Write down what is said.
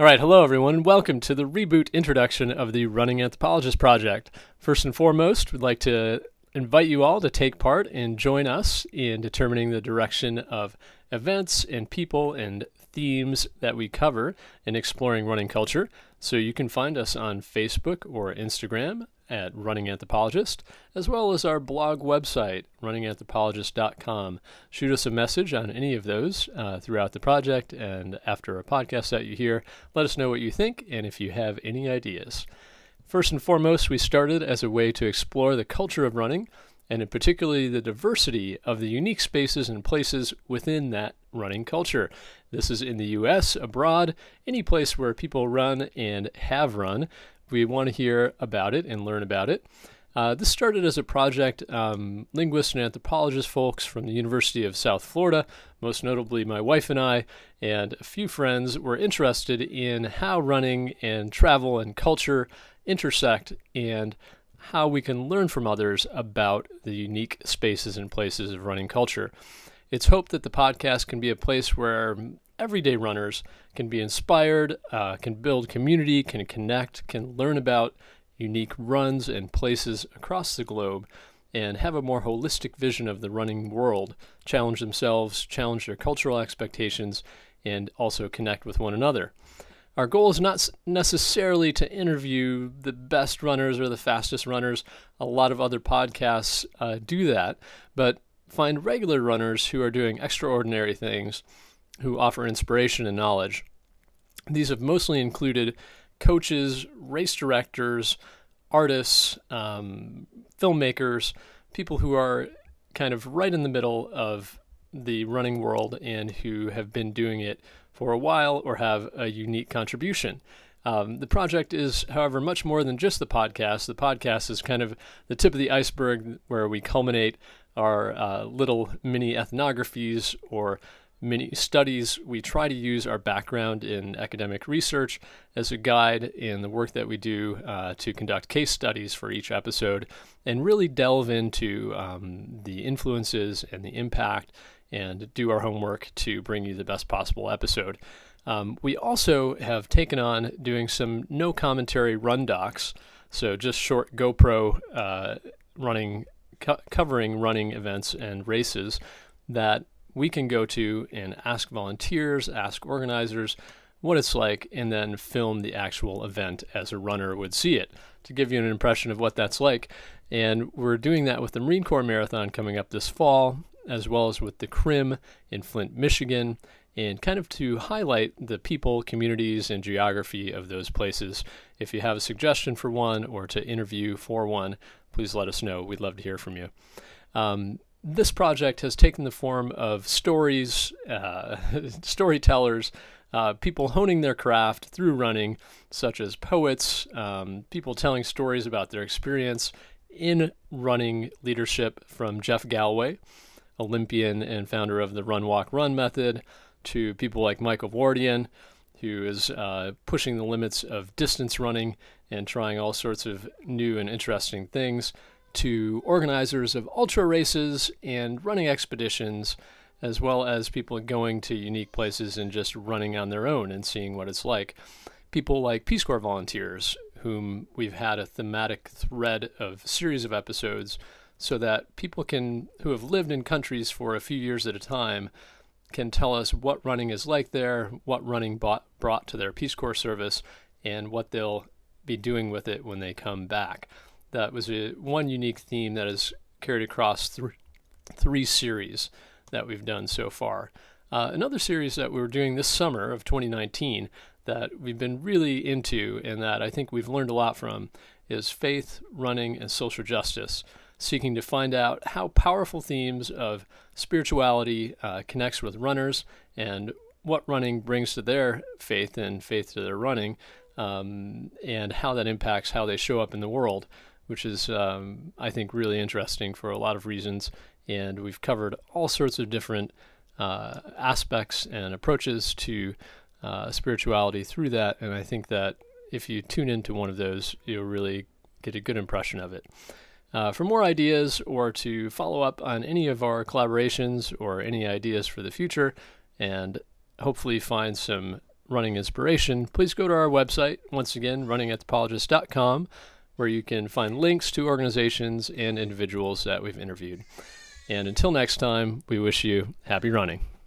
All right, hello everyone, welcome to the reboot introduction of the Running Anthropologist Project. First and foremost, we'd like to invite you all to take part and join us in determining the direction of events and people and themes that we cover in exploring running culture. So you can find us on Facebook or Instagram at Running Anthropologist, as well as our blog website, runninganthropologist.com. Shoot us a message on any of those uh, throughout the project, and after a podcast that you hear, let us know what you think and if you have any ideas. First and foremost, we started as a way to explore the culture of running, and in particularly the diversity of the unique spaces and places within that running culture. This is in the US, abroad, any place where people run and have run. We want to hear about it and learn about it. Uh, this started as a project. Um, linguists and anthropologist folks from the University of South Florida, most notably my wife and I, and a few friends, were interested in how running and travel and culture intersect and how we can learn from others about the unique spaces and places of running culture. It's hoped that the podcast can be a place where everyday runners can be inspired, uh, can build community, can connect, can learn about unique runs and places across the globe, and have a more holistic vision of the running world, challenge themselves, challenge their cultural expectations, and also connect with one another. Our goal is not necessarily to interview the best runners or the fastest runners. A lot of other podcasts uh, do that, but find regular runners who are doing extraordinary things who offer inspiration and knowledge. These have mostly included coaches, race directors, artists, um, filmmakers, people who are kind of right in the middle of the running world and who have been doing it for a while or have a unique contribution. Um, the project is, however, much more than just the podcast. The podcast is kind of the tip of the iceberg where we culminate our uh, little mini ethnographies or mini studies, we try to use our background in academic research as a guide in the work that we do uh, to conduct case studies for each episode and really delve into um, the influences and the impact and do our homework to bring you the best possible episode. Um, we also have taken on doing some no commentary run docs, so just short GoPro uh, running, co- covering running events and races that we can go to and ask volunteers, ask organizers what it's like, and then film the actual event as a runner would see it to give you an impression of what that's like. And we're doing that with the Marine Corps Marathon coming up this fall, as well as with the CRIM in Flint, Michigan, and kind of to highlight the people, communities, and geography of those places. If you have a suggestion for one or to interview for one, please let us know. We'd love to hear from you. Um, this project has taken the form of stories, uh, storytellers, uh, people honing their craft through running, such as poets, um, people telling stories about their experience in running leadership from Jeff Galloway, Olympian and founder of the Run Walk Run method, to people like Michael Wardian, who is uh, pushing the limits of distance running and trying all sorts of new and interesting things to organizers of ultra races and running expeditions, as well as people going to unique places and just running on their own and seeing what it's like. People like Peace Corps volunteers, whom we've had a thematic thread of series of episodes, so that people can who have lived in countries for a few years at a time can tell us what running is like there, what running bought, brought to their Peace Corps service, and what they'll be doing with it when they come back that was a, one unique theme that is carried across th- three series that we've done so far. Uh, another series that we are doing this summer of 2019 that we've been really into and that I think we've learned a lot from is faith, running, and social justice, seeking to find out how powerful themes of spirituality uh, connects with runners and what running brings to their faith and faith to their running, um, and how that impacts how they show up in the world which is, um, I think, really interesting for a lot of reasons. And we've covered all sorts of different uh, aspects and approaches to uh, spirituality through that. And I think that if you tune into one of those, you'll really get a good impression of it. Uh, for more ideas or to follow up on any of our collaborations or any ideas for the future, and hopefully find some running inspiration, please go to our website, once again, runninganthropologist.com, where you can find links to organizations and individuals that we've interviewed. And until next time, we wish you happy running.